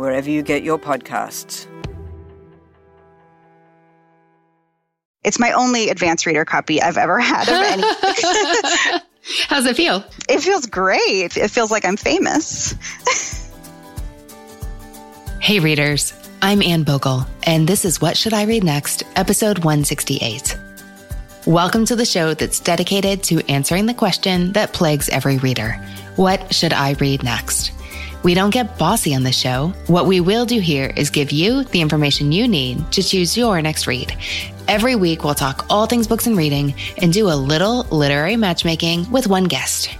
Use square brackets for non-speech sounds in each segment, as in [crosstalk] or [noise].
wherever you get your podcasts. It's my only advanced reader copy I've ever had of any. [laughs] How's it feel? It feels great. It feels like I'm famous. [laughs] hey, readers. I'm Anne Bogle, and this is What Should I Read Next, episode 168. Welcome to the show that's dedicated to answering the question that plagues every reader What should I read next? We don't get bossy on the show. What we will do here is give you the information you need to choose your next read. Every week, we'll talk all things books and reading and do a little literary matchmaking with one guest.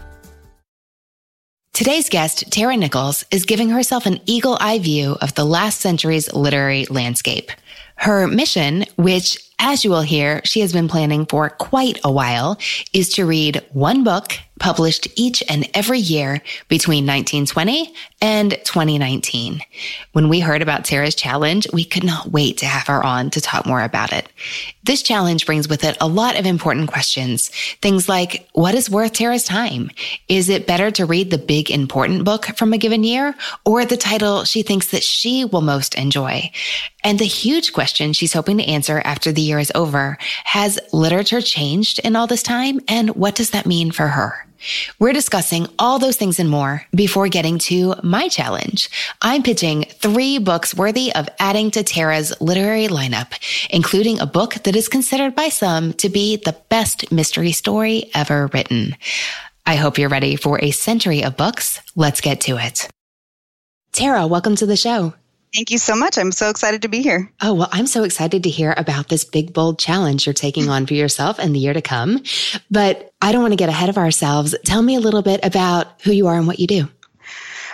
Today's guest, Tara Nichols, is giving herself an eagle eye view of the last century's literary landscape. Her mission, which as you will hear, she has been planning for quite a while, is to read one book published each and every year between 1920 and 2019. When we heard about Tara's challenge, we could not wait to have her on to talk more about it. This challenge brings with it a lot of important questions. Things like, what is worth Tara's time? Is it better to read the big important book from a given year or the title she thinks that she will most enjoy? And the huge question she's hoping to answer after the year is over, has literature changed in all this time? And what does that mean for her? We're discussing all those things and more before getting to my challenge. I'm pitching three books worthy of adding to Tara's literary lineup, including a book that is considered by some to be the best mystery story ever written. I hope you're ready for a century of books. Let's get to it. Tara, welcome to the show. Thank you so much. I'm so excited to be here. Oh, well, I'm so excited to hear about this big, bold challenge you're taking on for yourself in the year to come. But I don't want to get ahead of ourselves. Tell me a little bit about who you are and what you do.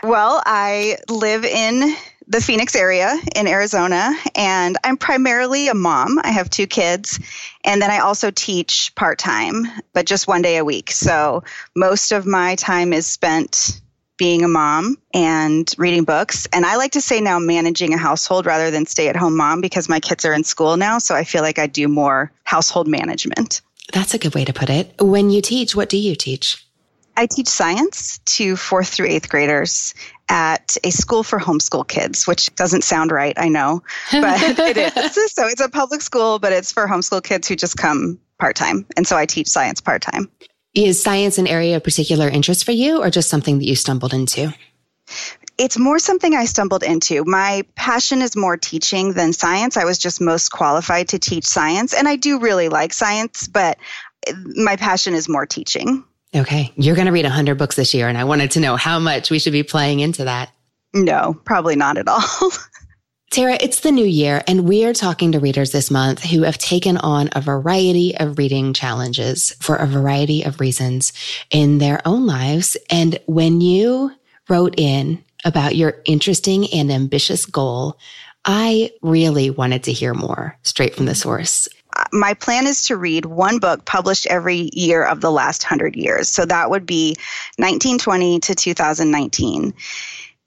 Well, I live in the Phoenix area in Arizona, and I'm primarily a mom. I have two kids, and then I also teach part time, but just one day a week. So most of my time is spent being a mom and reading books. And I like to say now managing a household rather than stay at home mom because my kids are in school now. So I feel like I do more household management. That's a good way to put it. When you teach, what do you teach? I teach science to fourth through eighth graders at a school for homeschool kids, which doesn't sound right, I know, [laughs] but [laughs] it is. So it's a public school, but it's for homeschool kids who just come part time. And so I teach science part time. Is science an area of particular interest for you or just something that you stumbled into? It's more something I stumbled into. My passion is more teaching than science. I was just most qualified to teach science, and I do really like science, but my passion is more teaching. Okay. You're going to read 100 books this year, and I wanted to know how much we should be playing into that. No, probably not at all. [laughs] Tara, it's the new year, and we are talking to readers this month who have taken on a variety of reading challenges for a variety of reasons in their own lives. And when you wrote in about your interesting and ambitious goal, I really wanted to hear more straight from the source. My plan is to read one book published every year of the last 100 years. So that would be 1920 to 2019.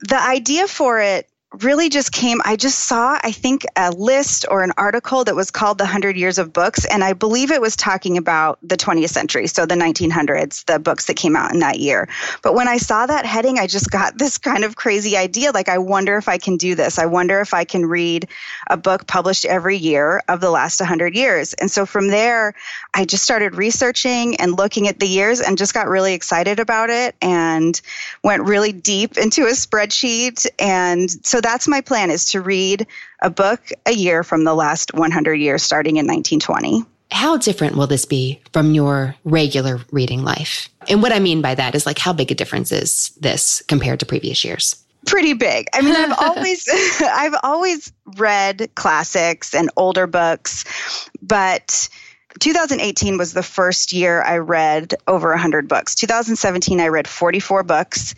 The idea for it really just came i just saw i think a list or an article that was called the 100 years of books and i believe it was talking about the 20th century so the 1900s the books that came out in that year. But when i saw that heading i just got [laughs] this kind of crazy idea like i wonder if i can do this. I wonder if i can read a book published every year of the last 100 years. And so from there i just started researching and looking at the years and just got really excited about it and went really deep into a spreadsheet. And so So that's my plan is to read a book a year from the last 100 years starting in 1920. How different will this be from your regular reading life? And what I mean by that is like how big a difference is this compared to previous years? pretty big. I mean, I've [laughs] always [laughs] I've always read classics and older books, but 2018 was the first year I read over 100 books. 2017, I read 44 books.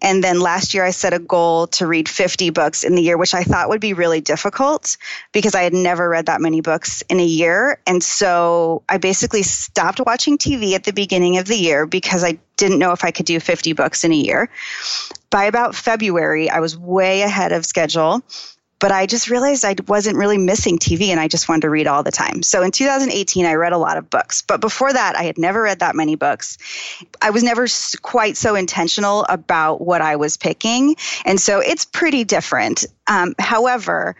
And then last year, I set a goal to read 50 books in the year, which I thought would be really difficult because I had never read that many books in a year. And so I basically stopped watching TV at the beginning of the year because I didn't know if I could do 50 books in a year. By about February, I was way ahead of schedule but I just realized I wasn't really missing TV and I just wanted to read all the time. So in 2018, I read a lot of books. But before that, I had never read that many books. I was never quite so intentional about what I was picking. And so it's pretty different. Um, however,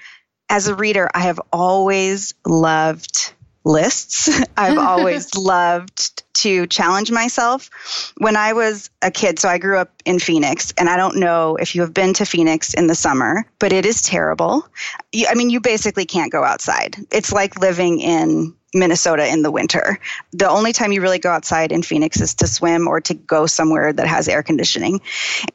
as a reader, I have always loved lists. [laughs] I've always [laughs] loved to challenge myself. When I was a kid, so I grew up in Phoenix, and I don't know if you have been to Phoenix in the summer, but it is terrible. I mean, you basically can't go outside. It's like living in Minnesota in the winter. The only time you really go outside in Phoenix is to swim or to go somewhere that has air conditioning.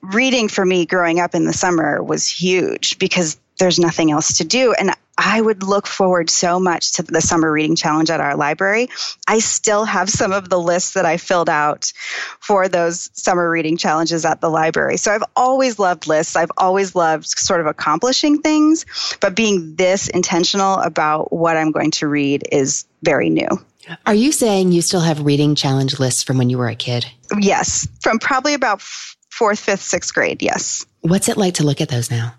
Reading for me growing up in the summer was huge because there's nothing else to do. And I would look forward so much to the summer reading challenge at our library. I still have some of the lists that I filled out for those summer reading challenges at the library. So I've always loved lists. I've always loved sort of accomplishing things, but being this intentional about what I'm going to read is very new. Are you saying you still have reading challenge lists from when you were a kid? Yes, from probably about fourth, fifth, sixth grade. Yes. What's it like to look at those now?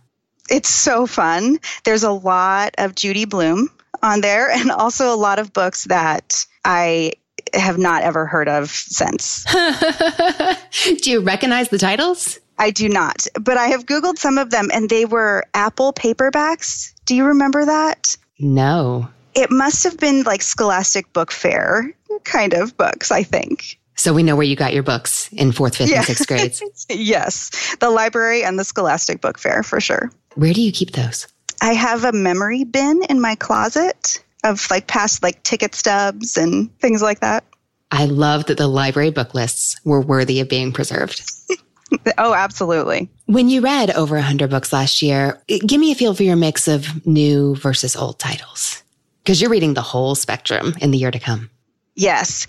It's so fun. There's a lot of Judy Blume on there and also a lot of books that I have not ever heard of since. [laughs] do you recognize the titles? I do not, but I have Googled some of them and they were Apple paperbacks. Do you remember that? No. It must have been like Scholastic Book Fair kind of books, I think. So we know where you got your books in fourth, fifth, yeah. and sixth grades. [laughs] yes, the library and the Scholastic Book Fair for sure. Where do you keep those? I have a memory bin in my closet of like past like ticket stubs and things like that. I love that the library book lists were worthy of being preserved. [laughs] oh, absolutely. When you read over 100 books last year, give me a feel for your mix of new versus old titles. Because you're reading the whole spectrum in the year to come. Yes.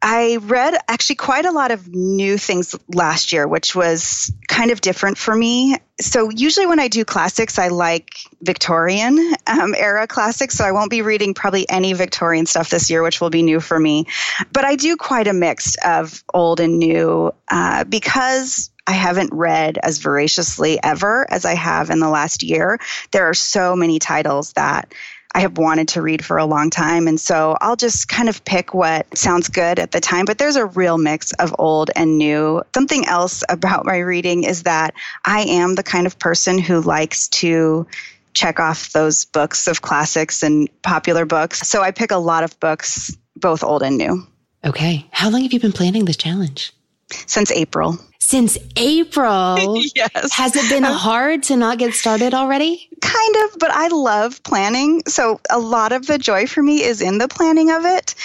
I read actually quite a lot of new things last year, which was kind of different for me. So, usually when I do classics, I like Victorian um, era classics. So, I won't be reading probably any Victorian stuff this year, which will be new for me. But I do quite a mix of old and new uh, because I haven't read as voraciously ever as I have in the last year. There are so many titles that I have wanted to read for a long time. And so I'll just kind of pick what sounds good at the time. But there's a real mix of old and new. Something else about my reading is that I am the kind of person who likes to check off those books of classics and popular books. So I pick a lot of books, both old and new. Okay. How long have you been planning this challenge? Since April since April. [laughs] yes. Has it been [laughs] hard to not get started already? Kind of, but I love planning. So a lot of the joy for me is in the planning of it.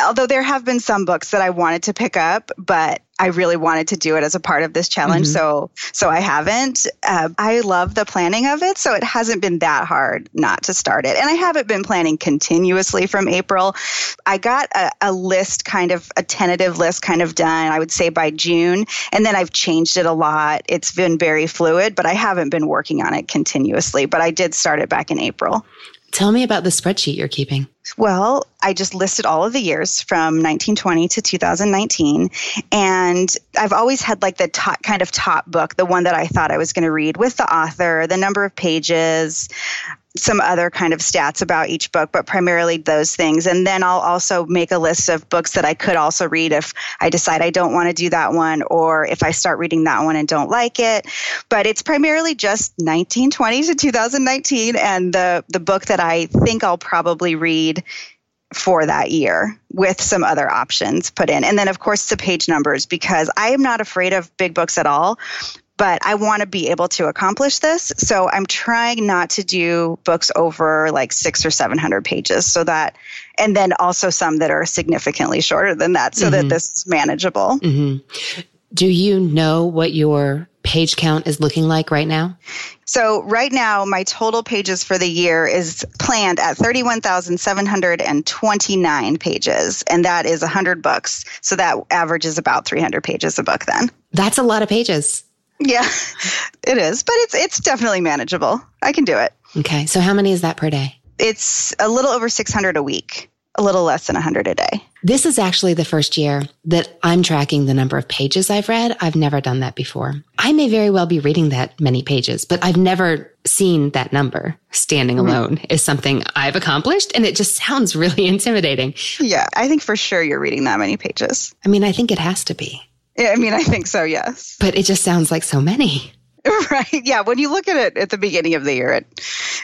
Although there have been some books that I wanted to pick up, but I really wanted to do it as a part of this challenge, mm-hmm. so so I haven't. Uh, I love the planning of it, so it hasn't been that hard not to start it. And I haven't been planning continuously from April. I got a, a list, kind of a tentative list, kind of done. I would say by June, and then I've changed it a lot. It's been very fluid, but I haven't been working on it continuously. But I did start it back in April. Tell me about the spreadsheet you're keeping. Well, I just listed all of the years from 1920 to 2019. And I've always had like the top kind of top book, the one that I thought I was going to read with the author, the number of pages, some other kind of stats about each book, but primarily those things. And then I'll also make a list of books that I could also read if I decide I don't want to do that one or if I start reading that one and don't like it. But it's primarily just 1920 to 2019 and the the book that I think I'll probably read for that year with some other options put in. And then of course the page numbers because I am not afraid of big books at all, but I want to be able to accomplish this. So I'm trying not to do books over like six or 700 pages so that, and then also some that are significantly shorter than that so mm-hmm. that this is manageable. Mm-hmm. Do you know what your page count is looking like right now? So, right now, my total pages for the year is planned at 31,729 pages, and that is 100 books. So, that averages about 300 pages a book then. That's a lot of pages. Yeah, it is, but it's it's definitely manageable. I can do it. Okay. So, how many is that per day? It's a little over 600 a week a little less than 100 a day. This is actually the first year that I'm tracking the number of pages I've read. I've never done that before. I may very well be reading that many pages, but I've never seen that number standing mm-hmm. alone is something I've accomplished. And it just [laughs] sounds really intimidating. Yeah, I think for sure you're reading that many pages. I mean, I think it has to be. Yeah, I mean, I think so, yes. [laughs] But it just sounds like so many. Right. Yeah. When you look at it at the beginning of the year, it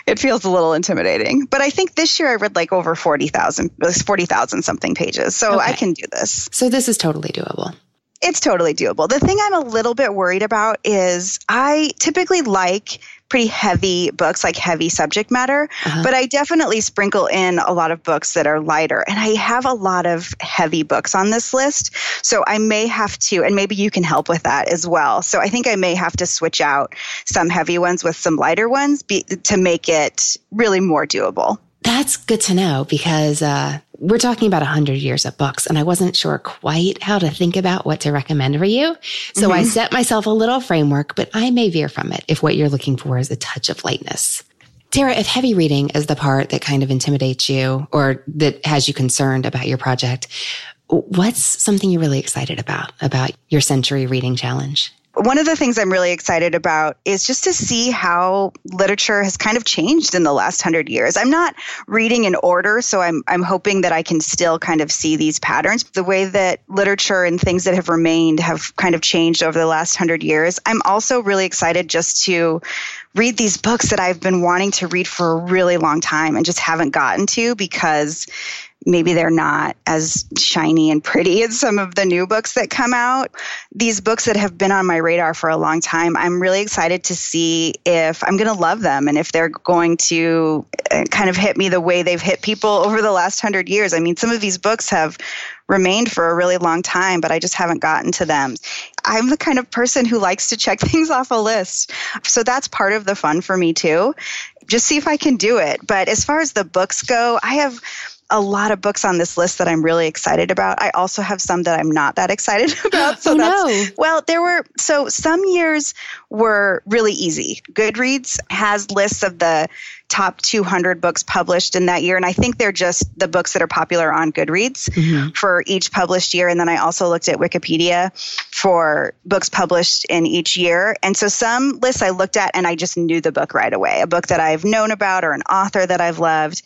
it feels a little intimidating. But I think this year I read like over 40,000, 40,000 something pages. So okay. I can do this. So this is totally doable. It's totally doable. The thing I'm a little bit worried about is I typically like pretty heavy books, like heavy subject matter, uh-huh. but I definitely sprinkle in a lot of books that are lighter. And I have a lot of heavy books on this list. So I may have to, and maybe you can help with that as well. So I think I may have to switch out some heavy ones with some lighter ones be, to make it really more doable. That's good to know because uh, we're talking about 100 years of books, and I wasn't sure quite how to think about what to recommend for you. So mm-hmm. I set myself a little framework, but I may veer from it if what you're looking for is a touch of lightness. Tara, if heavy reading is the part that kind of intimidates you or that has you concerned about your project, what's something you're really excited about, about your century reading challenge? One of the things I'm really excited about is just to see how literature has kind of changed in the last hundred years. I'm not reading in order, so I'm I'm hoping that I can still kind of see these patterns. The way that literature and things that have remained have kind of changed over the last hundred years. I'm also really excited just to read these books that I've been wanting to read for a really long time and just haven't gotten to because maybe they're not as shiny and pretty as some of the new books that come out. These books that have been on my radar for a long time, I'm really excited to see if I'm going to love them and if they're going to uh, kind of hit me the way they've hit people over the last hundred years. I mean, some of these books have remained for a really long time, but I just haven't gotten to them. I'm the kind of person who likes to check [laughs] things off a list. So that's part of the fun for me too. Just see if I can do it. But as far as the books go, I have a lot of books on this list that I'm really excited about. I also have some that I'm not that excited [laughs] about. So [gasps] oh, that's no. well, there were so some years were really easy. Goodreads has lists of the top 200 books published in that year. And I think they're just the books that are popular on Goodreads mm-hmm. for each published year. And then I also looked at Wikipedia for books published in each year. And so some lists I looked at and I just knew the book right away, a book that I've known about or an author that I've loved.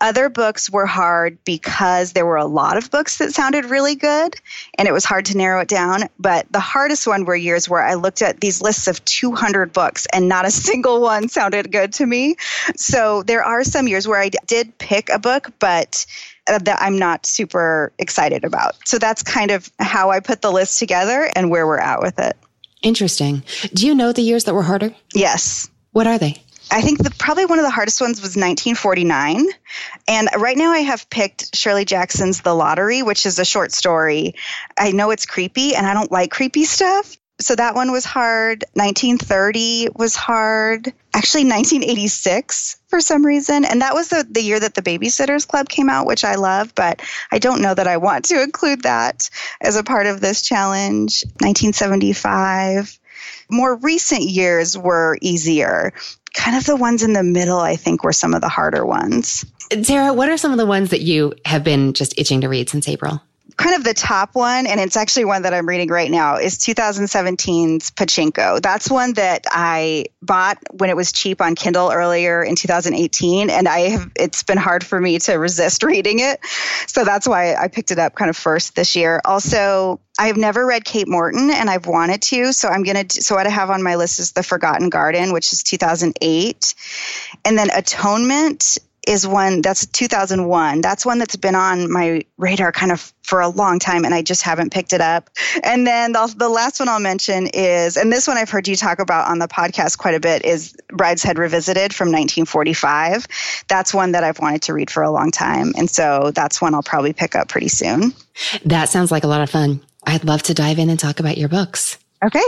Other books were hard because there were a lot of books that sounded really good and it was hard to narrow it down. But the hardest one were years where I looked at these lists of 200 books and not a [laughs] single one sounded good to me. So there are some years where I did pick a book, but uh, that I'm not super excited about. So that's kind of how I put the list together and where we're at with it. Interesting. Do you know the years that were harder? Yes. What are they? I think the, probably one of the hardest ones was 1949. And right now I have picked Shirley Jackson's The Lottery, which is a short story. I know it's creepy and I don't like creepy stuff, so that one was hard. 1930 was hard. Actually, 1986 for some reason. And that was the, the year that the Babysitters Club came out, which I love, but I don't know that I want to include that as a part of this challenge. 1975. More recent years were easier. Kind of the ones in the middle, I think, were some of the harder ones. Tara, what are some of the ones that you have been just itching to read since April? Kind of the top one, and it's actually one that I'm reading right now, is 2017's Pachinko. That's one that I bought when it was cheap on Kindle earlier in 2018, and I have it's been hard for me to resist [laughs] reading it. So that's why I picked it up kind of first this year. Also, I've never read Kate Morton, and I've wanted to. So I'm gonna. So what I have on my list is The Forgotten Garden, which is 2008, and then Atonement is one that's 2001. That's one that's been on my radar kind of for a long time, and I just haven't picked it up. And then the, the last one I'll mention is, and this one I've heard you talk about on the podcast quite a bit, is Brideshead Revisited from 1945. That's one that I've wanted to read for a long time. And so that's one I'll probably pick up pretty soon. That sounds like a lot of fun. I'd love to dive in and talk about your books. Okay.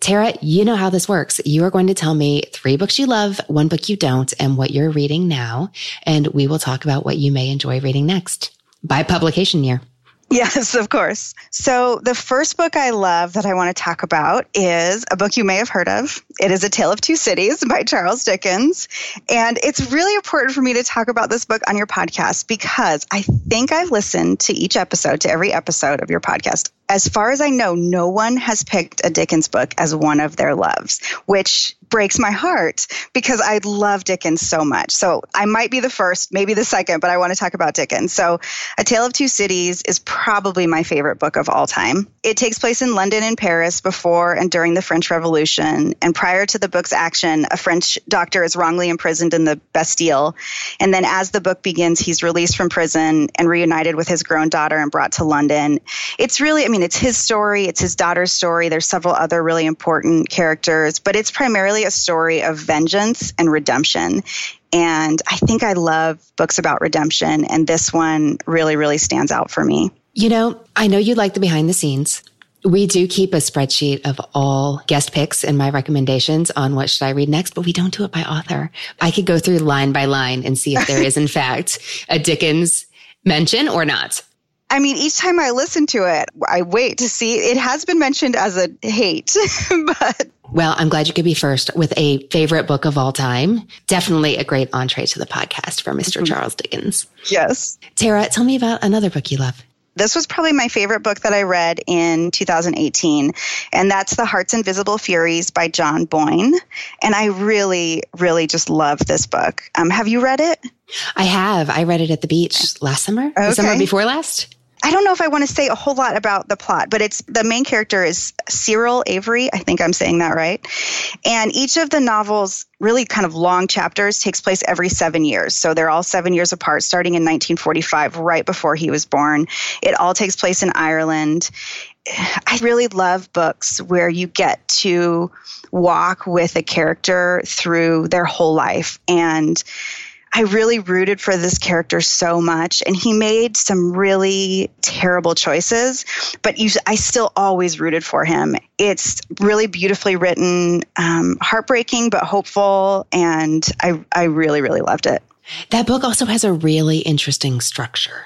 Tara, you know how this works. You are going to tell me three books you love, one book you don't, and what you're reading now. And we will talk about what you may enjoy reading next by publication year. Yes, of course. So, the first book I love that I want to talk about is a book you may have heard of. It is A Tale of Two Cities [laughs] by Charles Dickens. And it's really important for me to talk about this book on your podcast because I think I've listened to each episode, to every episode of your podcast as far as I know, no one has picked a Dickens book as one of their loves, which breaks my heart because I love Dickens so much. So I might be the first, maybe the second, but I want to talk about Dickens. So A Tale of Two Cities is probably my favorite book of all time. It takes place in London and Paris before and during the French Revolution. And prior to the book's action, a French doctor is wrongly imprisoned in the Bastille. And then as the book begins, he's released from prison and reunited with his grown daughter and brought to London. It's really, I mean, it's his story, it's his daughter's story. There's several other really important characters, but it's primarily a story of vengeance and redemption. And I think I love books about redemption, and this one really, really stands out for me. You know, I know you like the behind the scenes. We do keep a spreadsheet of all guest picks and my recommendations on what should I read next, but we don't do it by author. I could go through line by line and see if there is, in [laughs] fact, a Dickens mention or not. I mean, each time I listen to it, I wait to see. It has been mentioned as a hate, [laughs] but. Well, I'm glad you could be first with a favorite book of all time. Definitely a great entree to the podcast for mister mm-hmm. Charles Dickens. Yes. Tara, tell me about another book you love. This was probably my favorite book that I read in 2018, and that's The Heart's Invisible Furies by John Boyne. And I really, really just love this book. Um, have you read it? I have. I read it at the beach last summer, okay. the summer before last. I don't know if I want to say a whole lot about the plot, but it's the main character is Cyril Avery. I think I'm saying that right. And each of the novels, really kind of long chapters, takes place every seven years. So they're all seven years apart, starting in 1945, right before he was born. It all takes place in Ireland. I really love books where you get to walk with a character through their whole life and I really rooted for this character so much, and he made some really terrible choices, but you, I still always rooted for him. It's really beautifully written, um, heartbreaking but hopeful, and I, I really, really loved it. That book also has a really interesting structure.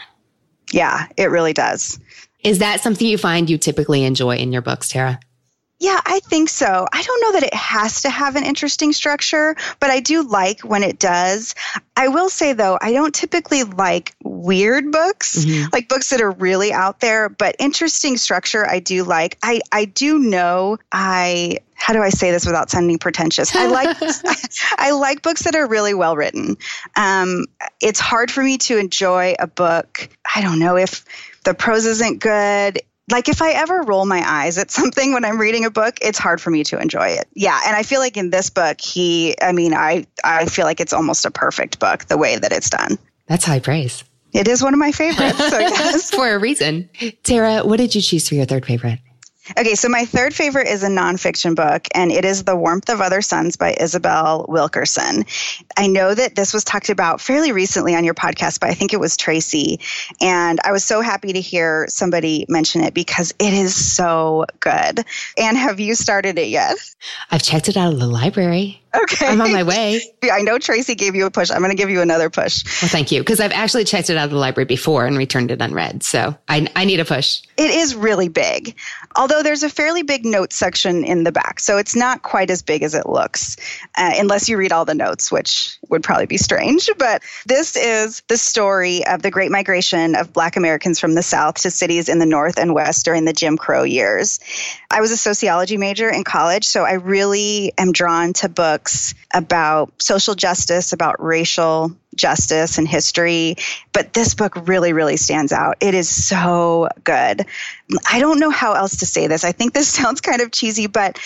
Yeah, it really does. Is that something you find you typically enjoy in your books, Tara? Yeah, I think so. I don't know that it has to have an interesting structure, but I do like when it does. I will say though, I don't typically like weird books, mm-hmm. like books that are really out there, but interesting structure I do like. I I do know I how do I say this without sounding pretentious? I like [laughs] [laughs] I like books that are really well written. Um, it's hard for me to enjoy a book. I don't know if the prose isn't good like if I ever roll my eyes at [laughs] something when I'm reading a book, it's hard for me to enjoy it. Yeah, and I feel like in this book, he I mean, I I feel like it's almost a perfect book the way that it's done. That's high praise. It is one of my favorites, so [laughs] yes. for a reason. Tara, what did you choose for your third favorite? Okay, so my third favorite is a nonfiction book, and it is The Warmth of Other Suns by Isabel Wilkerson. I know that this was talked about fairly recently on your podcast, but I think it was Tracy. And I was so happy to hear somebody mention it because it is so good. And have you started it yet? I've checked it out of the library. Okay. I'm on my way. [laughs] I know Tracy gave you a push. I'm going to give you another push. Well, thank you. Because I've actually checked it out of the library before and returned it unread. So I, I need a push. It is really big, although there's a fairly big notes section in the back. So it's not quite as big as it looks, uh, unless you read all the notes, which would probably be strange. [laughs] But this is the story of the great migration of Black Americans from the South to cities in the North and West during the Jim Crow years. I was a sociology major in college, so I really am drawn to books about social justice, about racial justice and history. But this book really, really stands out. It is so good. I don't know how else to say this. I think this [laughs] sounds kind of cheesy, but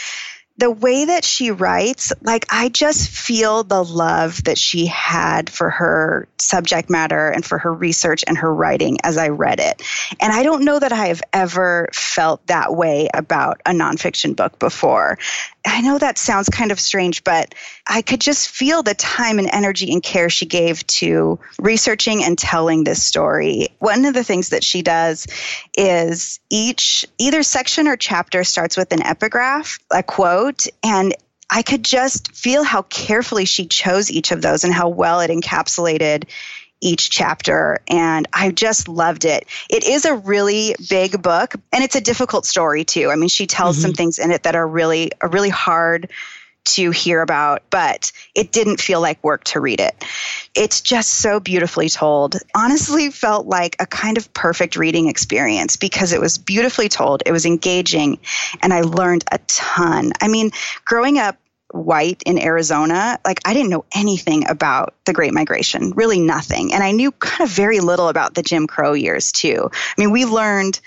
the way that she writes, like I just feel the love that she had for her subject matter and for her research and her writing as I read it. And I don't know that I have ever felt that way about a nonfiction book before. I know that sounds kind of strange, but I could just feel the time and energy and care she gave to researching and telling this story. One of the things that she does is each either section or chapter starts with an epigraph, a quote, and I could just feel how carefully she chose each of those and how well it encapsulated each chapter and I just loved it. It is a really big book and it's a difficult story too. I mean, she tells mm-hmm. some things in it that are really are really hard to hear about, but it didn't feel like work to read it. It's just so beautifully told. Honestly, felt like a kind of perfect reading experience because it was beautifully told, it was engaging, and I learned a ton. I mean, growing up white in Arizona, like I didn't know anything about the Great Migration, really nothing. And I knew kind of very little about the Jim Crow years too. I mean, we learned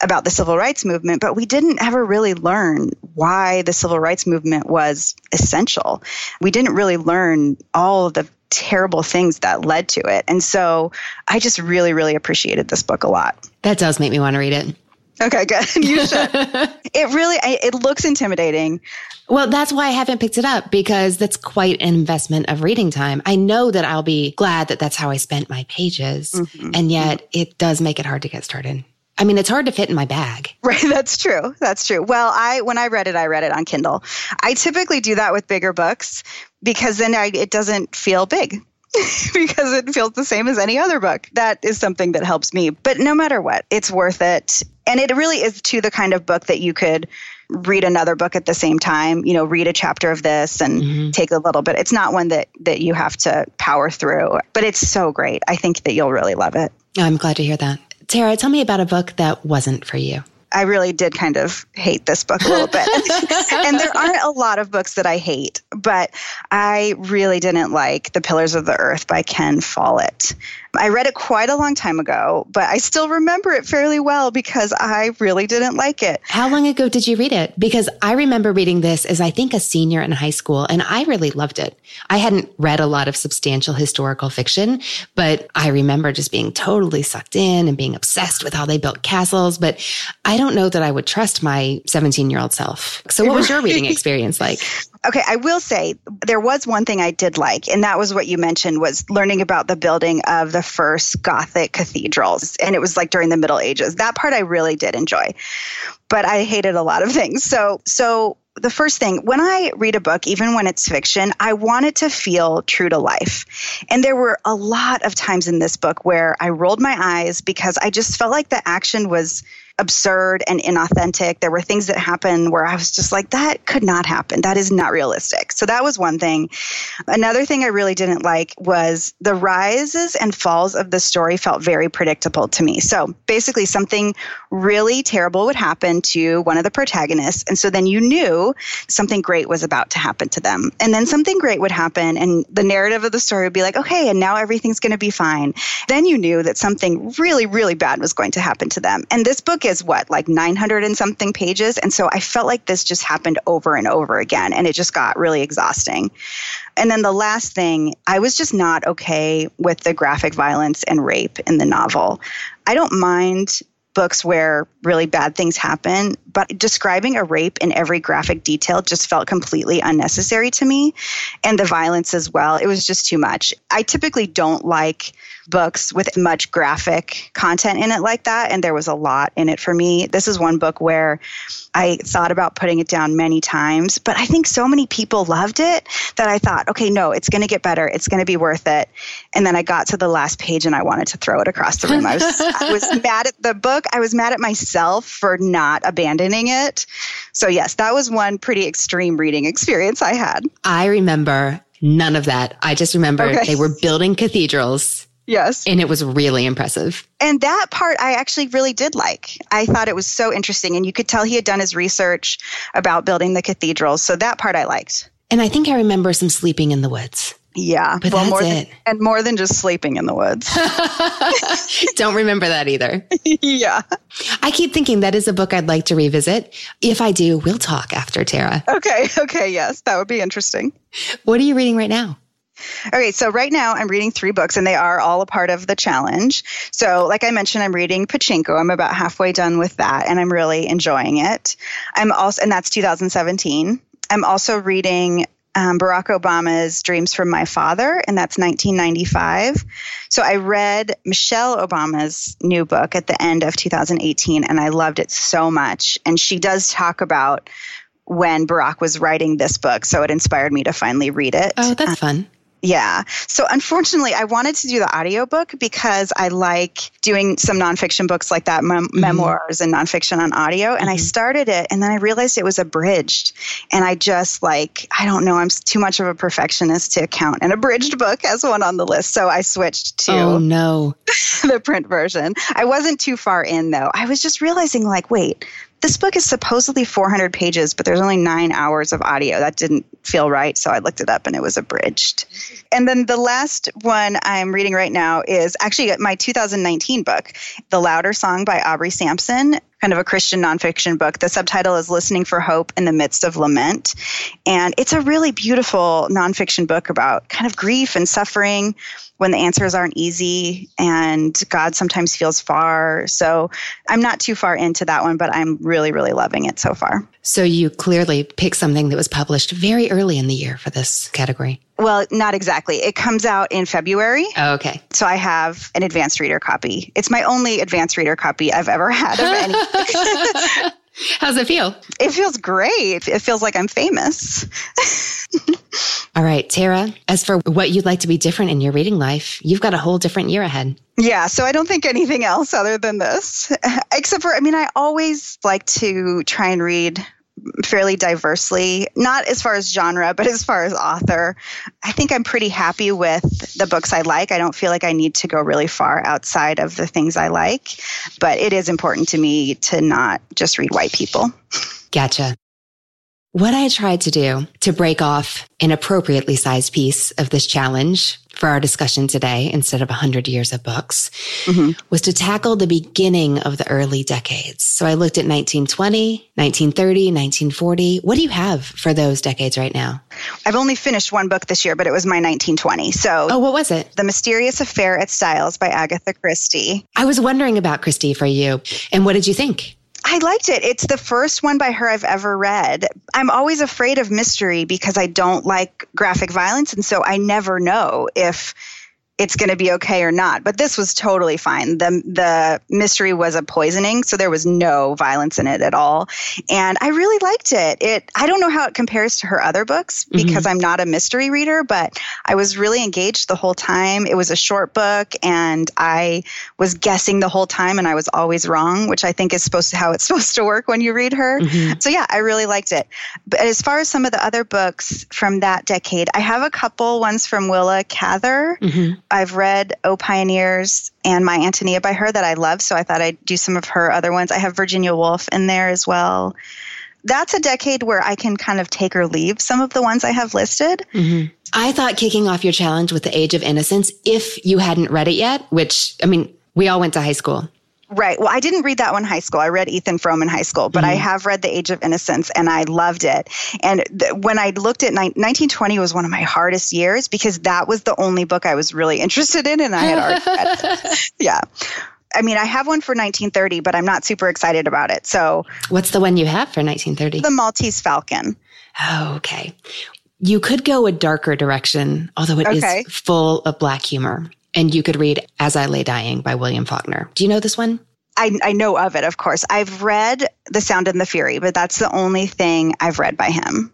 about the civil rights movement, but we didn't ever really learn why the civil rights movement was essential. We didn't really learn all of the terrible things that led to it. And so I just really, really appreciated this book a lot. That does make me want to read it. Okay, good. [laughs] You should. [laughs] it really, it looks intimidating. Well, that's why I haven't picked it up because that's quite an investment of reading time. I know that I'll be glad that that's how I spent my pages. Mm-hmm. And yet it does make it hard to get started. I mean, it's hard to fit in my bag. [laughs] Right, that's true. That's true. Well, I when I read it, I read it on Kindle. I typically do that with bigger books because then I, it doesn't feel big. because it feels the same as any other book. That is something that helps me. But no matter what, it's worth it. And it really is to the kind of book that you could read another book at the same time you know read a chapter of this and mm-hmm. take a little bit it's not one that that you have to power through but it's so great i think that you'll really love it i'm glad to hear that Tara, tell me about a book that wasn't for you. I really did kind of hate this book a little bit. [laughs] and there aren't a lot of books that I hate, but I really didn't like The Pillars of the Earth by Ken Follett. I read it quite a long time ago, but I still remember it fairly well because I really didn't like it. How long ago did you read it? Because I remember reading this as I think a senior in high school and I really loved it. I hadn't read a lot of substantial historical fiction, but I remember just being totally sucked in and being obsessed with how they built castles. But I don't know that I would trust my 17 year old self. So what was your reading [laughs] experience like? Okay, I will say there was one thing I did like, and that was what you mentioned was learning about the building of the first Gothic cathedrals. And it was like during the Middle Ages. That part I really did enjoy. But I hated a lot of [laughs] things. So so the first thing, when I read a book, even when it's fiction, I want it to feel true to life. And there were a lot of times in this book where I rolled my eyes because I just felt like the action was absurd and inauthentic. There were things that happened where I was just like, that could not happen. That is not realistic. So that was one thing. Another thing I really didn't like was the rises and falls of the story felt very predictable to me. So basically, something really terrible would happen to one of the protagonists. And so then you knew something great was about to happen to them. And then something great would happen, and the narrative of the story would be like, okay, and now everything's going to be fine. Then you knew that something really, really bad was going to happen to them. And this book book is what, like 900 and something pages. And so I felt like this just happened over and over again. And it just got really exhausting. And then the last thing, I was just not okay with the graphic violence and rape in the novel. I don't mind books where really bad things happen, but describing a rape in every graphic detail just felt completely unnecessary to me. And the violence as well, it was just too much. I typically don't like books with much graphic content in it like that. And there was a lot in it for me. This is one book where I thought about putting it down many times, but I think so many people loved it that I thought, okay, no, it's going to get better. It's going to be worth it. And then I got to the last page and I wanted to throw it across the room. I was, [laughs] I was mad at the book. I was mad at myself for not abandoning it. So, yes, that was one pretty extreme reading experience I had. I remember none of that. I just remember okay. they were building cathedrals Yes. And it was really impressive. And that part I actually really did like. I thought it was so interesting. And you could tell he had done his research about building the cathedrals. So that part I liked. And I think I remember some sleeping in the woods. Yeah. But well, that's more it. [laughs] And more than just sleeping in the woods. [laughs] Don't remember that either. [laughs] yeah. I keep thinking that is a book I'd like to revisit. If I do, we'll talk after Tara. Okay. Okay. Yes. That would be interesting. What are you reading right now? Okay, so right now I'm reading three books and they are all a part of the challenge. So, like I mentioned, I'm reading Pachinko. I'm about halfway done with that and I'm really enjoying it. I'm also, and that's 2017. I'm also reading um, Barack Obama's Dreams from My Father, and that's 1995. So I read Michelle Obama's new book at the end of 2018, and I loved it so much. And she does talk about when Barack was writing this book, so it inspired me to finally read it. Oh, that's fun. Yeah. So unfortunately, I wanted to do the audiobook because I like doing some nonfiction books like that, mem- Mm-hmm. memoirs and nonfiction on audio. And I started it and then I realized it was abridged. And I just like, I don't know, I'm too much of a perfectionist to count an abridged book as one on the list. So I switched to Oh, no. [laughs] the print version. I wasn't too far in though. I was just realizing, like, wait, this book is supposedly 400 pages, but there's only nine hours of audio. That didn't feel right. So I looked it up and it was abridged. And then the last one I'm reading right now is actually my 2019 book, The Louder Song by Aubrey Sampson, kind of a Christian nonfiction book. The subtitle is Listening for Hope in the Midst of Lament. And it's a really beautiful nonfiction book about kind of grief and suffering when the answers aren't easy and God sometimes feels far. So I'm not too far into that one, but I'm really, really loving it so far. So you clearly picked something that was published very early in the year for this category. Well, not exactly. It comes out in February. Oh, okay. So I have an advanced reader copy. It's my only advanced reader copy I've ever had of any. [laughs] [laughs] How's it feel? it feels great. It feels like I'm famous. [laughs] All right, Tara, as for what you'd like to be different in your reading life, you've got a whole different year ahead. Yeah, so I don't think anything else other than this. [laughs] Except for, I mean, I always like to try and read fairly diversely, not as far as genre, but as far as author. I think I'm pretty happy with the books I like. I don't feel like I need to go really far outside of the things I like, but it is important to me to not just read white people. Gotcha. What I tried to do to break off an appropriately sized piece of this challenge for our discussion today, instead of 100 years of books, mm-hmm. was to tackle the beginning of the early decades. So I looked at 1920, 1930, 1940. What do you have for those decades right now? I've only finished one book this year, but it was my 1920. So Oh, what was it? The Mysterious Affair at Styles by Agatha Christie. I was wondering about Christie for you. And what did you think? I liked it. It's the first one by her I've ever read. I'm always afraid of mystery because I don't like graphic violence. And so I never know if it's going to be okay or not. But this was totally fine. The the mystery was a poisoning, so there was no violence in it at all. And I really liked it. It I don't know how it compares to her other books mm-hmm. because I'm not a mystery reader, but I was really engaged the whole time. It was a short book and I was guessing the whole time and I was always wrong, which I think is supposed to how it's [laughs] supposed to work when you read her. Mm-hmm. So yeah, I really liked it. But as far as some of the other books from that decade, I have a couple ones from Willa Cather. Mm-hmm. I've read O Pioneers and My Antonia by her that I love, so I thought I'd do some of her other ones. I have Virginia Woolf in there as well. That's a decade where I can kind of take or leave some of the ones I have listed. Mm-hmm. I thought kicking off your challenge with the age of innocence, if you hadn't read it yet, which, I mean, we all went to high school. Right. Well, I didn't read that one in high school. I read Ethan Frome in high school, but I mm-hmm. have read The Age of Innocence and I loved it. And th- when I looked at ni- 1920 was one of my hardest years because that was the only book I was really interested in and I had already read it. [laughs] Yeah. I mean, I have one for 1930, but I'm not super excited about it. So, What's the one you have for 1930? The Maltese Falcon. Oh, okay. You could go a darker direction, although it is Okay. full of black humor. And you could read As I Lay Dying by William Faulkner. Do you know this one? I, I know of it, of course. I've read The Sound and the Fury, but that's the only thing I've read by him.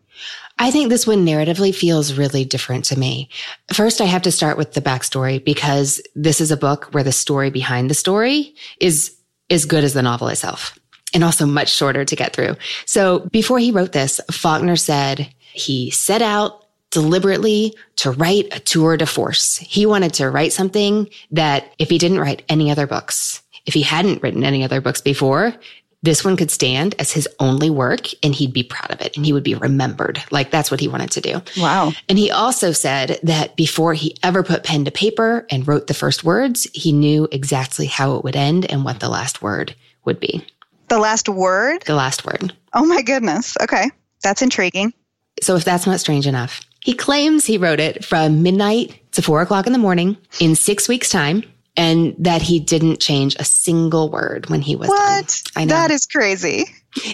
I think this one narratively feels really different to me. First, I have to start with the backstory because this is a book where the story behind the story is as good as the novel itself and also much shorter to get through. So before he wrote this, Faulkner said he set out deliberately to write a tour de force. He wanted to write something that if he didn't write any other books, if he hadn't written any other books before, this one could stand as his only work and he'd be proud of it and he would be remembered. Like that's what he wanted to do. Wow. And he also said that before he ever put pen to paper and wrote the first words, he knew exactly how it would end and what the last word would be. The last word? The last word. Oh my goodness. Okay. That's intriguing. So if that's not strange enough, he claims he wrote it from midnight to four o'clock in the morning in six weeks time and that he didn't change a single word when he was what? done. I know. That is crazy.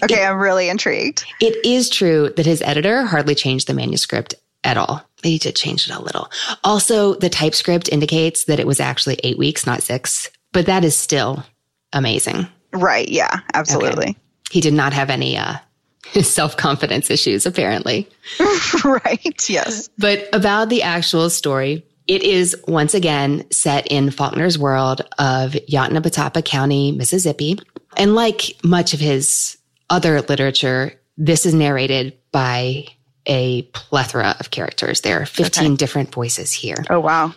Okay, it, I'm really intrigued. It is true that his editor hardly changed the manuscript at all. He did change it a little. Also, the typescript indicates that it was actually eight weeks, not six, but that is still amazing. Right. Yeah, absolutely. Okay. He did not have any uh, self confidence issues, apparently. [laughs] right. Yes. But about the actual story, it is once again set in Faulkner's world of Yoknapatawpha County, Mississippi. And like much of his other literature, this is narrated by a plethora of characters. There are 15 okay. different voices here. Oh, wow.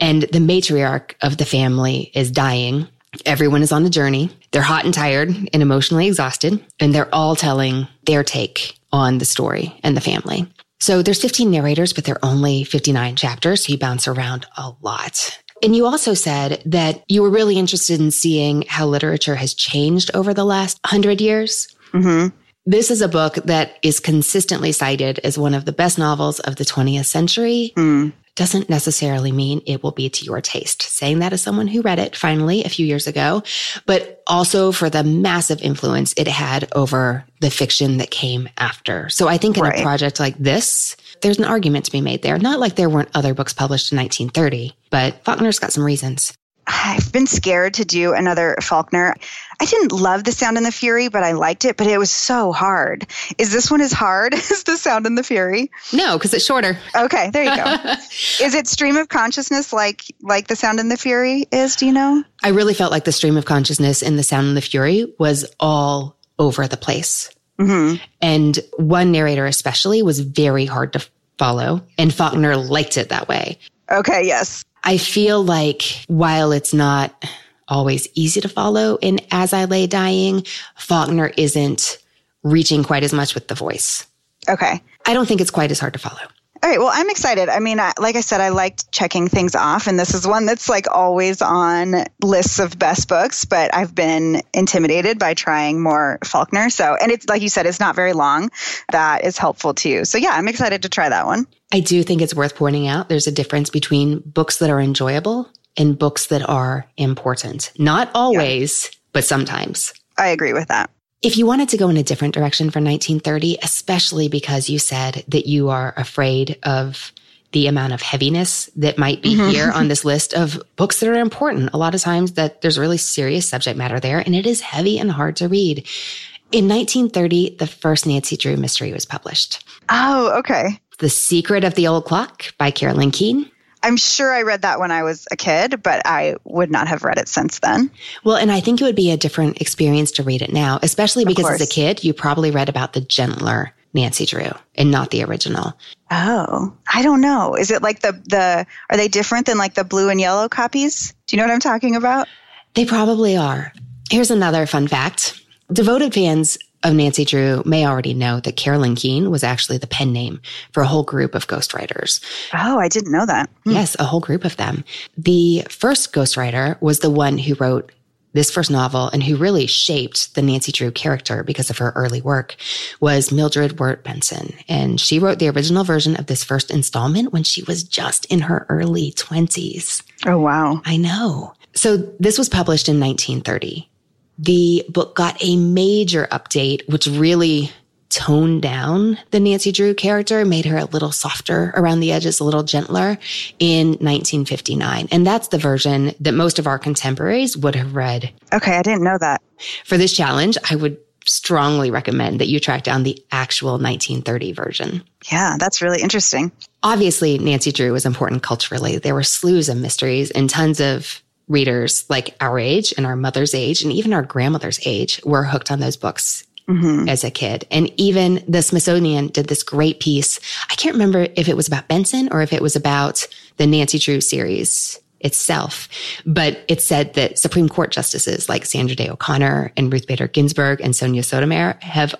And the matriarch of the family is dying. Everyone is on a journey. They're hot and tired and emotionally exhausted, and they're all telling their take on the story and the family. So there's 15 narrators, but there are only 59 chapters. So you bounce around a lot. And you also said that you were really interested in seeing how literature has changed over the last hundred years. Mm-hmm. This is a book that is consistently cited as one of the best novels of the 20th century. Mm doesn't necessarily mean it will be to your taste. Saying that as someone who read it finally a few years ago, but also for the massive influence it had over the fiction that came after. So I think in right. a project like this, there's an argument to be made there. Not like there weren't other books published in 1930, but Faulkner's got some reasons. I've been scared to do another Faulkner. I didn't love The Sound and the Fury, but I liked it, but it was so hard. Is this one as hard [laughs] as The Sound and the Fury? No, because it's shorter. Okay, there you go. [laughs] is it stream of consciousness like like The Sound and the Fury is, do you know? I really felt like the stream of consciousness in The Sound and the Fury was all over the place. Mm-hmm. And one narrator especially was very hard to follow, and Faulkner liked it that way. Okay, yes. I feel like while it's not always easy to follow in As I Lay Dying, Faulkner isn't reaching quite as much with the voice. Okay. I don't think it's quite as hard to follow. All right. Well, I'm excited. I mean, I, like I said, I liked checking things off, and this is one that's like always on lists of best books. But I've been intimidated by trying more Faulkner. So, and it's like you said, it's not very long. That is helpful too. So, yeah, I'm excited to try that one. I do think it's worth pointing out there's a difference between books that are enjoyable and books that are important. Not always, yeah. but sometimes. I agree with that. If you wanted to go in a different direction for 1930, especially because you said that you are afraid of the amount of heaviness that might be mm-hmm. here on [laughs] this list of books that are important. A lot of times that there's really serious subject matter there and it is heavy and hard to read. In 1930, the first Nancy Drew mystery was published. Oh, okay. The Secret of the Old Clock by Carolyn Keene. I'm sure I read that when I was a kid, but I would not have read it since then. Well, and I think it would be a different experience to read it now, especially because as a kid, you probably read about the gentler Nancy Drew and not the original. Oh, I don't know. Is it like the the are they different than like the blue and yellow copies? Do you know what I'm talking about? They probably are. Here's another fun fact. Devoted fans of Nancy Drew may already know that Carolyn Keene was actually the pen name for a whole group of ghostwriters. Oh, I didn't know that. Hmm. Yes, a whole group of them. The first ghostwriter was the one who wrote this first novel and who really shaped the Nancy Drew character because of her early work was Mildred Wirt Benson. And she wrote the original version of this first installment when she was just in her early 20s. Oh, wow. I know. So this was published in 1930 the book got a major update, which really toned down the Nancy Drew character, made her a little softer around the edges, a little gentler in 1959. And that's the version that most of our contemporaries would have read. Okay, I didn't know that. For this challenge, I would strongly recommend that you track down the actual 1930 version. Yeah, that's really interesting. Obviously, Nancy Drew was important culturally. There were slews of mysteries and tons of readers like our age and our mother's age and even our grandmother's age were hooked on those books mm-hmm. as a kid. And even the Smithsonian did this great piece. I can't remember if it was about Benson or if it was about the Nancy Drew series itself. But it said that Supreme Court justices like Sandra Day O'Connor and Ruth Bader Ginsburg and Sonia Sotomayor have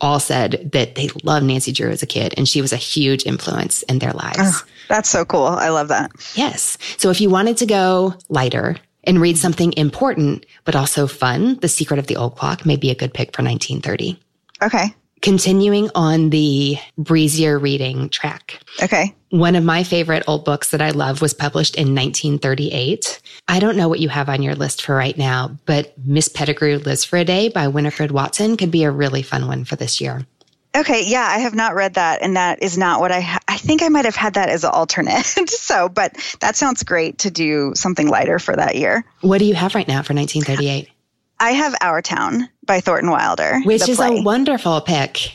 all said that they loved Nancy Drew as a kid and she was a huge influence in their lives. Oh, that's so cool. I love that. Yes. So if you wanted to go lighter and read something important, but also fun, The Secret of the Old Clock may be a good pick for 1930. Okay. Continuing on the breezier reading track. Okay. One of my favorite old books that I love was published in 1938. I don't know what you have on your list for right now, but Miss Pettigrew Lives for a Day by Winifred Watson could be a really fun one for this year. Okay, yeah, I have not read that, and that is not what I. Ha- I think I might have had that as an alternate. [laughs] so, but that sounds great to do something lighter for that year. What do you have right now for 1938? I have Our Town by Thornton Wilder, which is play. a wonderful pick.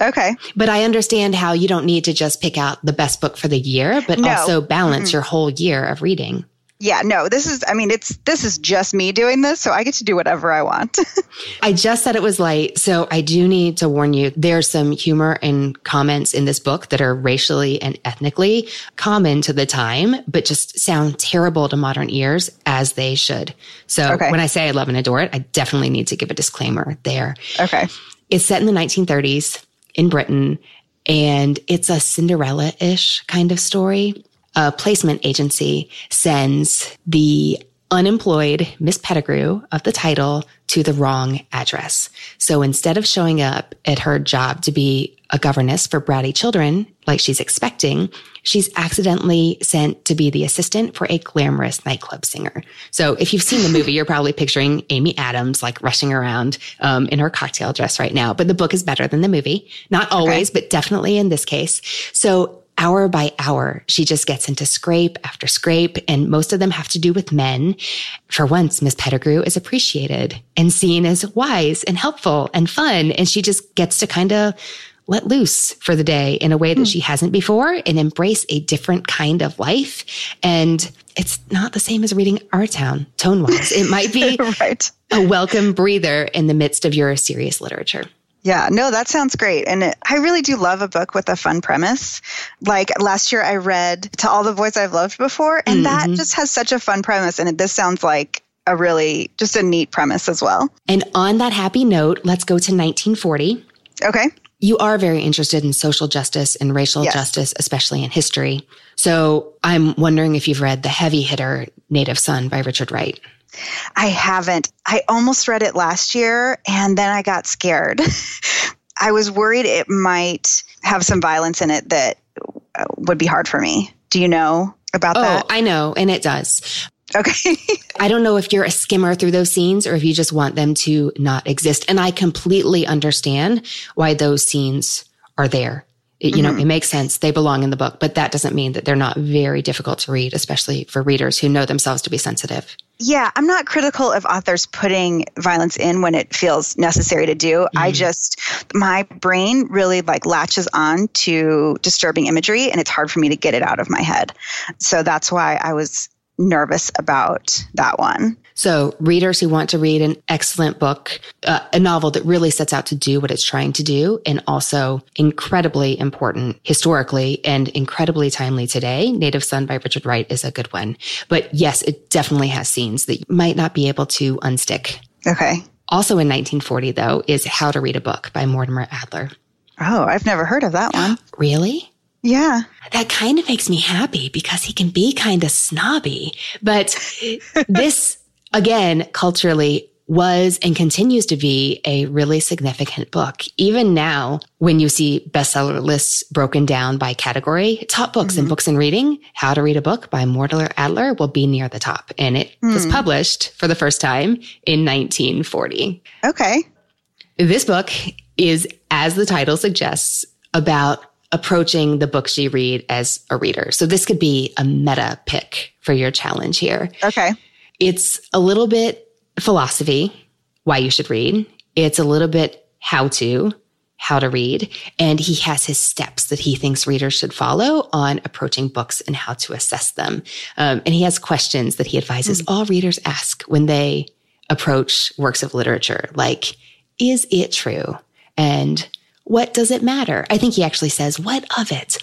Okay. But I understand how you don't need to just pick out the best book for the year, but no. also balance mm-hmm. your whole year of reading. Yeah, no, this is, I mean, it's, this is just me doing this, so I get to do whatever I want. [laughs] I just said it was light, so I do need to warn you there's some humor and comments in this book that are racially and ethnically common to the time, but just sound terrible to modern ears as they should. So okay. when I say I love and adore it, I definitely need to give a disclaimer there. Okay. It's set in the 1930s in Britain, and it's a Cinderella ish kind of story. A placement agency sends the unemployed Miss Pettigrew of the title to the wrong address. So instead of showing up at her job to be a governess for bratty children like she's expecting, she's accidentally sent to be the assistant for a glamorous nightclub singer. So if you've seen the movie, you're probably picturing Amy Adams like rushing around um, in her cocktail dress right now. But the book is better than the movie. Not always, okay. but definitely in this case. So hour by hour, she just gets into scrape after scrape, and most of them have to do with men. For once, Miss Pettigrew is appreciated and seen as wise and helpful and fun, and she just gets to kind of let loose for the day in a way that mm. she hasn't before and embrace a different kind of life. And it's not the same as reading Our Town tone wise. It might be [laughs] right. a welcome breather in the midst of your serious literature. Yeah, no, that sounds great. And it, I really do love a book with a fun premise. Like last year, I read To All the Boys I've Loved Before, and mm-hmm. that just has such a fun premise. And it, this sounds like a really just a neat premise as well. And on that happy note, let's go to 1940. Okay. You are very interested in social justice and racial yes. justice, especially in history. So I'm wondering if you've read The Heavy Hitter Native Son by Richard Wright. I haven't. I almost read it last year and then I got scared. [laughs] I was worried it might have some violence in it that uh, would be hard for me. Do you know about that? oh, that? I know, and it does. Okay. [laughs] I don't know if you're a skimmer through those scenes or if you just want them to not exist. And I completely understand why those scenes are there. It, you mm-hmm. know, it makes sense. They belong in the book, but that doesn't mean that they're not very difficult to read, especially for readers who know themselves to be sensitive. Yeah, I'm not critical of authors putting violence in when it feels necessary to do. Mm-hmm. I just my brain really like latches on to disturbing imagery and it's hard for me to get it out of my head. So that's why I was nervous about that one. So, readers who want to read an excellent book, uh, a novel that really sets out to do what it's trying to do, and also incredibly important historically and incredibly timely today, Native Son by Richard Wright is a good one. But yes, it definitely has scenes that you might not be able to unstick. Okay. Also in 1940, though, is How to Read a Book by Mortimer Adler. Oh, I've never heard of that one. [gasps] really? Yeah. That kind of makes me happy because he can be kind of snobby. But [laughs] this, again, culturally was and continues to be a really significant book. Even now, when you see bestseller lists broken down by category, top books mm-hmm. and books and reading, How to Read a Book by Mortimer Adler will be near the top. And it mm. was published for the first time in 1940. Okay. This book is, as the title suggests, about approaching the books you read as a reader. So this could be a meta pick for your challenge here. Okay. It's a little bit philosophy, why you should read. It's a little bit how to, how to read. And he has his steps that he thinks readers should follow on approaching books and how to assess them. Um, and he has questions that he advises mm. all readers ask when they approach works of literature, like, is it true? And what does it matter? I think he actually says, what of it?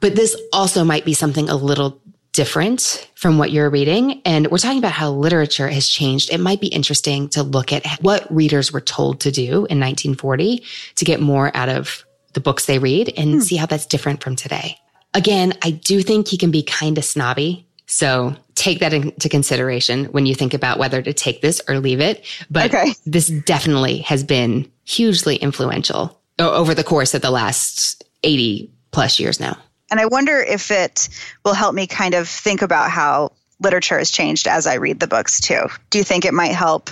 But this also might be something a little different from what you're reading. And we're talking about how literature has changed. It might be interesting to look at what readers were told to do in 1940 to get more out of the books they read and hmm. see how that's different from today. Again, I do think he can be kind of snobby. So take that into consideration when you think about whether to take this or leave it. But okay. this definitely has been hugely influential over the course of the last 80 plus years now. And I wonder if it will help me kind of think about how literature has changed as I read the books too. Do you think it might help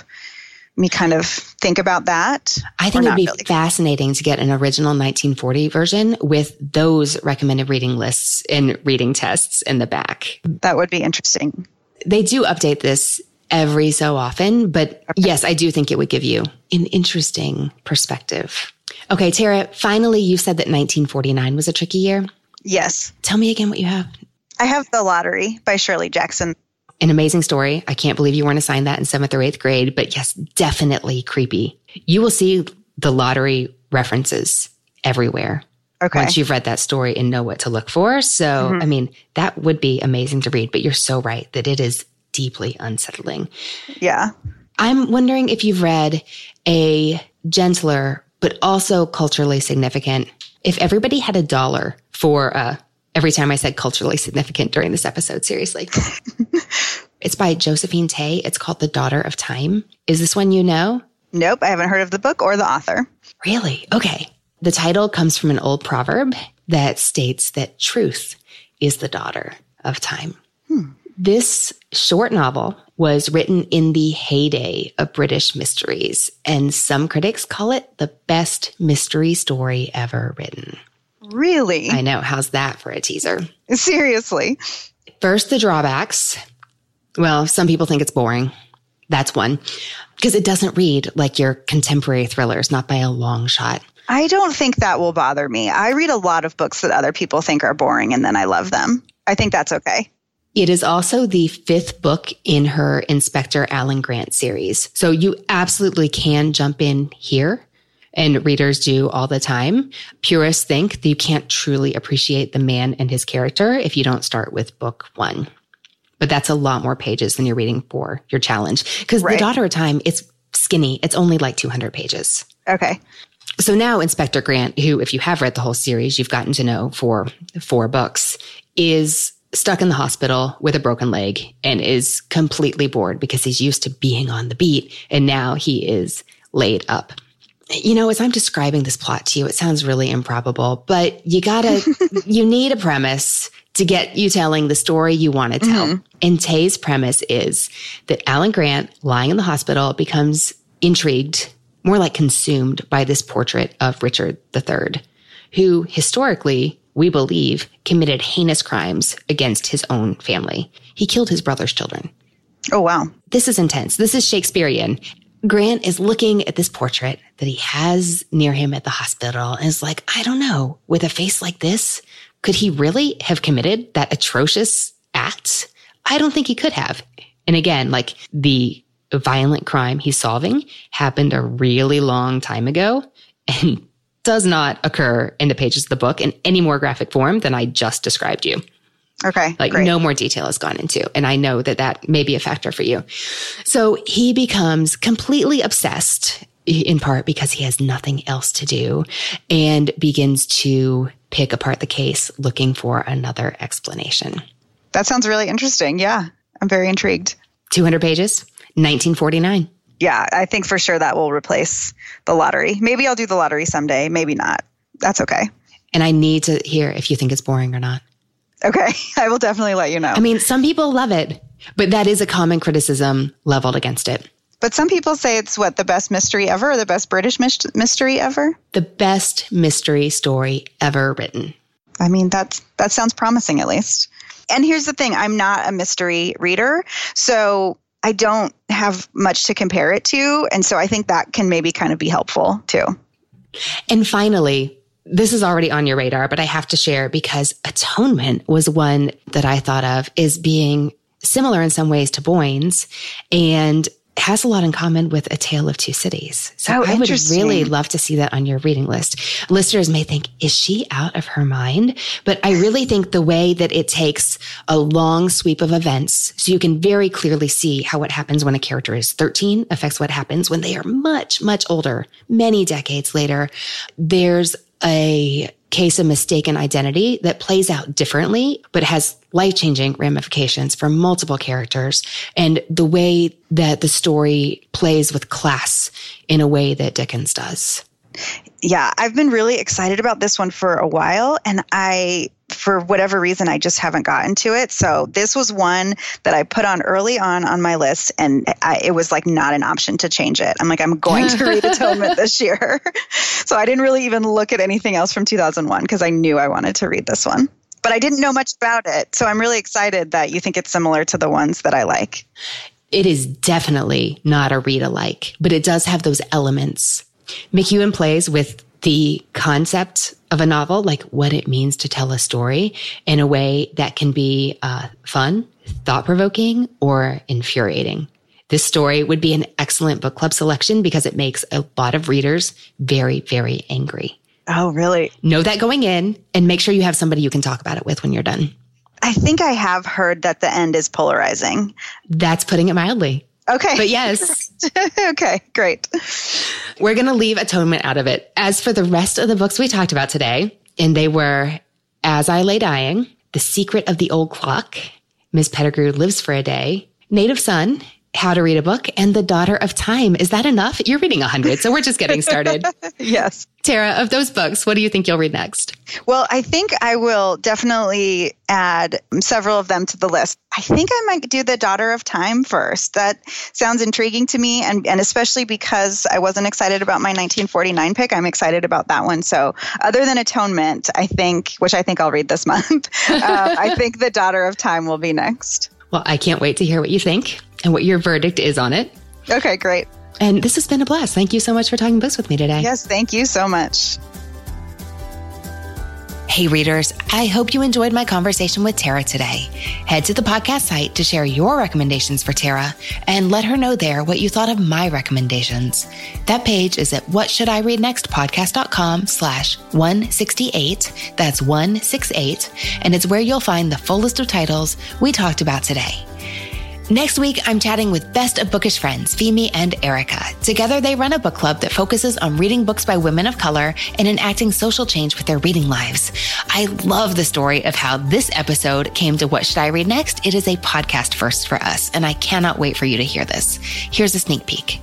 me kind of think about that? I think it would be really? fascinating to get an original 1940 version with those recommended reading lists and reading tests in the back. That would be interesting. They do update this every so often, but okay. yes, I do think it would give you an interesting perspective. Okay, Tara, finally, you said that 1949 was a tricky year. Yes. Tell me again what you have. I have The Lottery by Shirley Jackson. An amazing story. I can't believe you weren't assigned that in seventh or eighth grade, but yes, definitely creepy. You will see the lottery references everywhere. Okay. Once you've read that story and know what to look for. So, mm-hmm. I mean, that would be amazing to read, but you're so right that it is deeply unsettling. Yeah. I'm wondering if you've read a gentler, but also culturally significant. If everybody had a dollar for uh, every time I said culturally significant during this episode, seriously. [laughs] it's by Josephine Tey. It's called The Daughter of Time. Is this one you know? Nope, I haven't heard of the book or the author. Really? Okay. The title comes from an old proverb that states that truth is the daughter of time. This short novel was written in the heyday of British mysteries, and some critics call it the best mystery story ever written. Really? I know. How's that for a teaser? Seriously. First, the drawbacks. Well, some people think it's boring. That's one. Because it doesn't read like your contemporary thrillers, not by a long shot. I don't think that will bother me. I read a lot of books that other people think are boring and then I love them. I think that's okay. It is also the fifth book in her Inspector Alan Grant series. So you absolutely can jump in here and readers do all the time. Purists think that you can't truly appreciate the man and his character if you don't start with book one. But that's a lot more pages than you're reading for your challenge. Because right. The Daughter of Time, it's skinny. It's only like 200 pages. Okay. So now Inspector Grant, who, if you have read the whole series, you've gotten to know for four books, is stuck in the hospital with a broken leg and is completely bored because he's used to being on the beat. And now he is laid up you know, as I'm describing this plot to you, it sounds really improbable, but you gotta, [laughs] you need a premise to get you telling the story you want to tell. Mm-hmm. And Tey's premise is that Alan Grant, lying in the hospital, becomes intrigued, more like consumed by this portrait of Richard III, who historically, we believe, committed heinous crimes against his own family. He killed his brother's children. Oh, wow. This is intense. This is Shakespearean. Grant is looking at this portrait that he has near him at the hospital and is like, I don't know, with a face like this, could he really have committed that atrocious act? I don't think he could have. And again, like the violent crime he's solving happened a really long time ago and does not occur in the pages of the book in any more graphic form than I just described you. Okay. Like great. no more detail has gone into. And I know that that may be a factor for you. So he becomes completely obsessed in part because he has nothing else to do and begins to pick apart the case looking for another explanation. That sounds really interesting. Yeah. I'm very intrigued. 200 pages, 1949. Yeah, I think for sure that will replace the lottery. Maybe I'll do the lottery someday, maybe not. That's okay. And I need to hear if you think it's boring or not. Okay, [laughs] I will definitely let you know. I mean, some people love it, but that is a common criticism leveled against it. But some people say it's what the best mystery ever, or the best British mystery ever. The best mystery story ever written. I mean, that's that sounds promising at least. And here's the thing: I'm not a mystery reader, so I don't have much to compare it to, and so I think that can maybe kind of be helpful too. And finally, this is already on your radar, but I have to share because atonement was one that I thought of as being similar in some ways to Boyne's and has a lot in common with A Tale of Two Cities. So Oh, I would really love to see that on your reading list. Listeners may think, is she out of her mind? But I really think the way that it takes a long sweep of events, so you can very clearly see how what happens when a character is 13 affects what happens when they are much, much older, many decades later. There's a case of mistaken identity that plays out differently, but has life changing ramifications for multiple characters. And the way that the story plays with class in a way that Dickens does. Yeah, I've been really excited about this one for a while, and I, for whatever reason, I just haven't gotten to it. So this was one that I put on early on on my list, and I, it was like not an option to change it. I'm like, I'm going to read Atonement this [laughs] year, so I didn't really even look at anything else from 2001 because I knew I wanted to read this one. But I didn't know much about it, so I'm really excited that you think it's similar to the ones that I like. It is definitely not a read alike, but it does have those elements. McEwan plays with the concept of a novel, like what it means to tell a story in a way that can be uh, fun, thought provoking, or infuriating. This story would be an excellent book club selection because it makes a lot of readers very, very angry. Oh, really? Know that going in and make sure you have somebody you can talk about it with when you're done. I think I have heard that the end is polarizing. That's putting it mildly. Okay. But yes, [laughs] okay, great. We're going to leave atonement out of it. As for the rest of the books we talked about today, and they were As I Lay Dying, The Secret of the Old Clock, Miss Pettigrew Lives for a Day, Native Son, How to Read a Book, and The Daughter of Time. Is that enough? You're reading a hundred, so we're just getting started. [laughs] Yes. Tara, of those books, what do you think you'll read next? Well, I think I will definitely add several of them to the list. I think I might do The Daughter of Time first. That sounds intriguing to me, and, and especially because I wasn't excited about my 1949 pick, I'm excited about that one. So, other than Atonement, I think, which I think I'll read this [laughs] month, uh, I think The Daughter of Time will be next. Well, I can't wait to hear what you think and what your verdict is on it. Okay, great. And this has been a blast. Thank you so much for talking books with me today. Yes, thank you so much. Hey, readers, I hope you enjoyed my conversation with Tara today. Head to the podcast site to share your recommendations for Tara and let her know there what you thought of my recommendations. That page is at whatshouldireadnextpodcast.com slash 168. That's 168. And it's where you'll find the full list of titles we talked about today. Next week, I'm chatting with best of bookish friends, Femi and Erica. Together, they run a book club that focuses on reading books by women of color and enacting social change with their reading lives. I love the story of how this episode came to What Should I Read Next? It is a podcast first for us, and I cannot wait for you to hear this. Here's a sneak peek.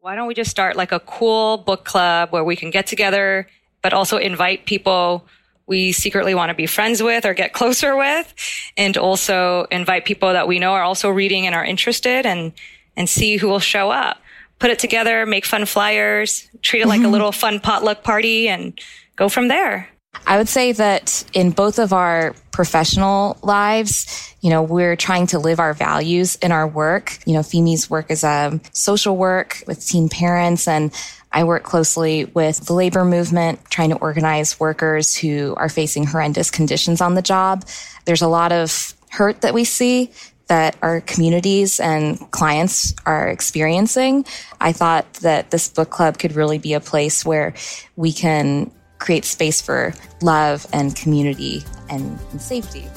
Why don't we just start like a cool book club where we can get together, but also invite people we secretly want to be friends with or get closer with and also invite people that we know are also reading and are interested and and see who will show up. Put it together make fun flyers treat it like a mm-hmm. little fun potluck party and go from there. I would say that in both of our professional lives, you know, we're trying to live our values in our work. You know, Femi's work is a social work with teen parents and I work closely with the labor movement, trying to organize workers who are facing horrendous conditions on the job. There's a lot of hurt that we see that our communities and clients are experiencing. I thought that this book club could really be a place where we can create space for love and community and, and safety.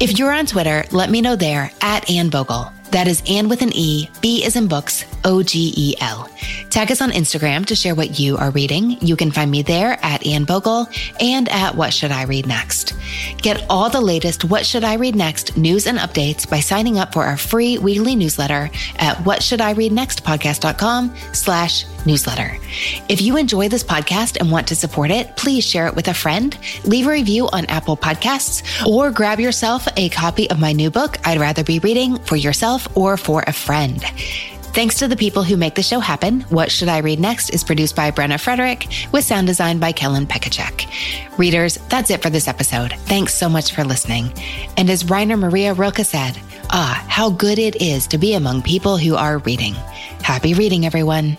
If you're on Twitter, let me know there at Anne Bogel. That is Anne with an E, B is in books, O G E L. Tag us on Instagram to share what you are reading. You can find me there at Anne Bogel and at What Should I Read Next. Get all the latest What Should I Read Next news and updates by signing up for our free weekly newsletter at whatshouldireadnextpodcast.com slash newsletter. If you enjoy this podcast and want to support it, please share it with a friend, leave a review on Apple Podcasts, or grab yourself a copy of my new book, I'd Rather Be Reading, for or for a friend. Thanks to the people who make the show happen, What Should I Read Next is produced by Brenna Frederick with sound design by Kellen Pekacek. Readers, that's it for this episode. Thanks so much for listening. And as Rainer Maria Rilke said, ah, how good it is to be among people who are reading. Happy reading, everyone.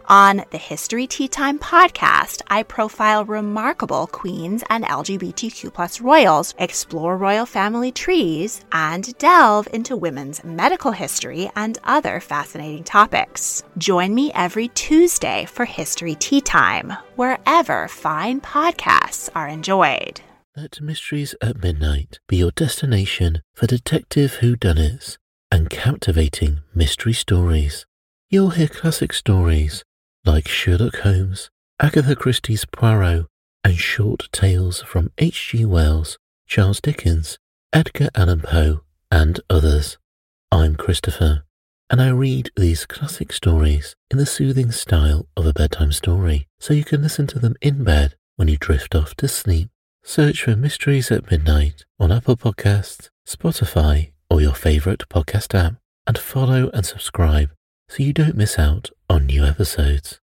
On the History Tea Time podcast, I profile remarkable queens and LGBTQ plus royals, explore royal family trees, and delve into women's medical history and other fascinating topics. Join me every Tuesday for History Tea Time, wherever fine podcasts are enjoyed. Let Mysteries at Midnight be your destination for detective whodunits and captivating mystery stories. You'll hear classic stories like Sherlock Holmes, Agatha Christie's Poirot, and short tales from H.G. Wells, Charles Dickens, Edgar Allan Poe, and others. I'm Christopher, and I read these classic stories in the soothing style of a bedtime story, so you can listen to them in bed when you drift off to sleep. Search for Mysteries at Midnight on Apple Podcasts, Spotify, or your favorite podcast app, and follow and subscribe so you don't miss out on new episodes.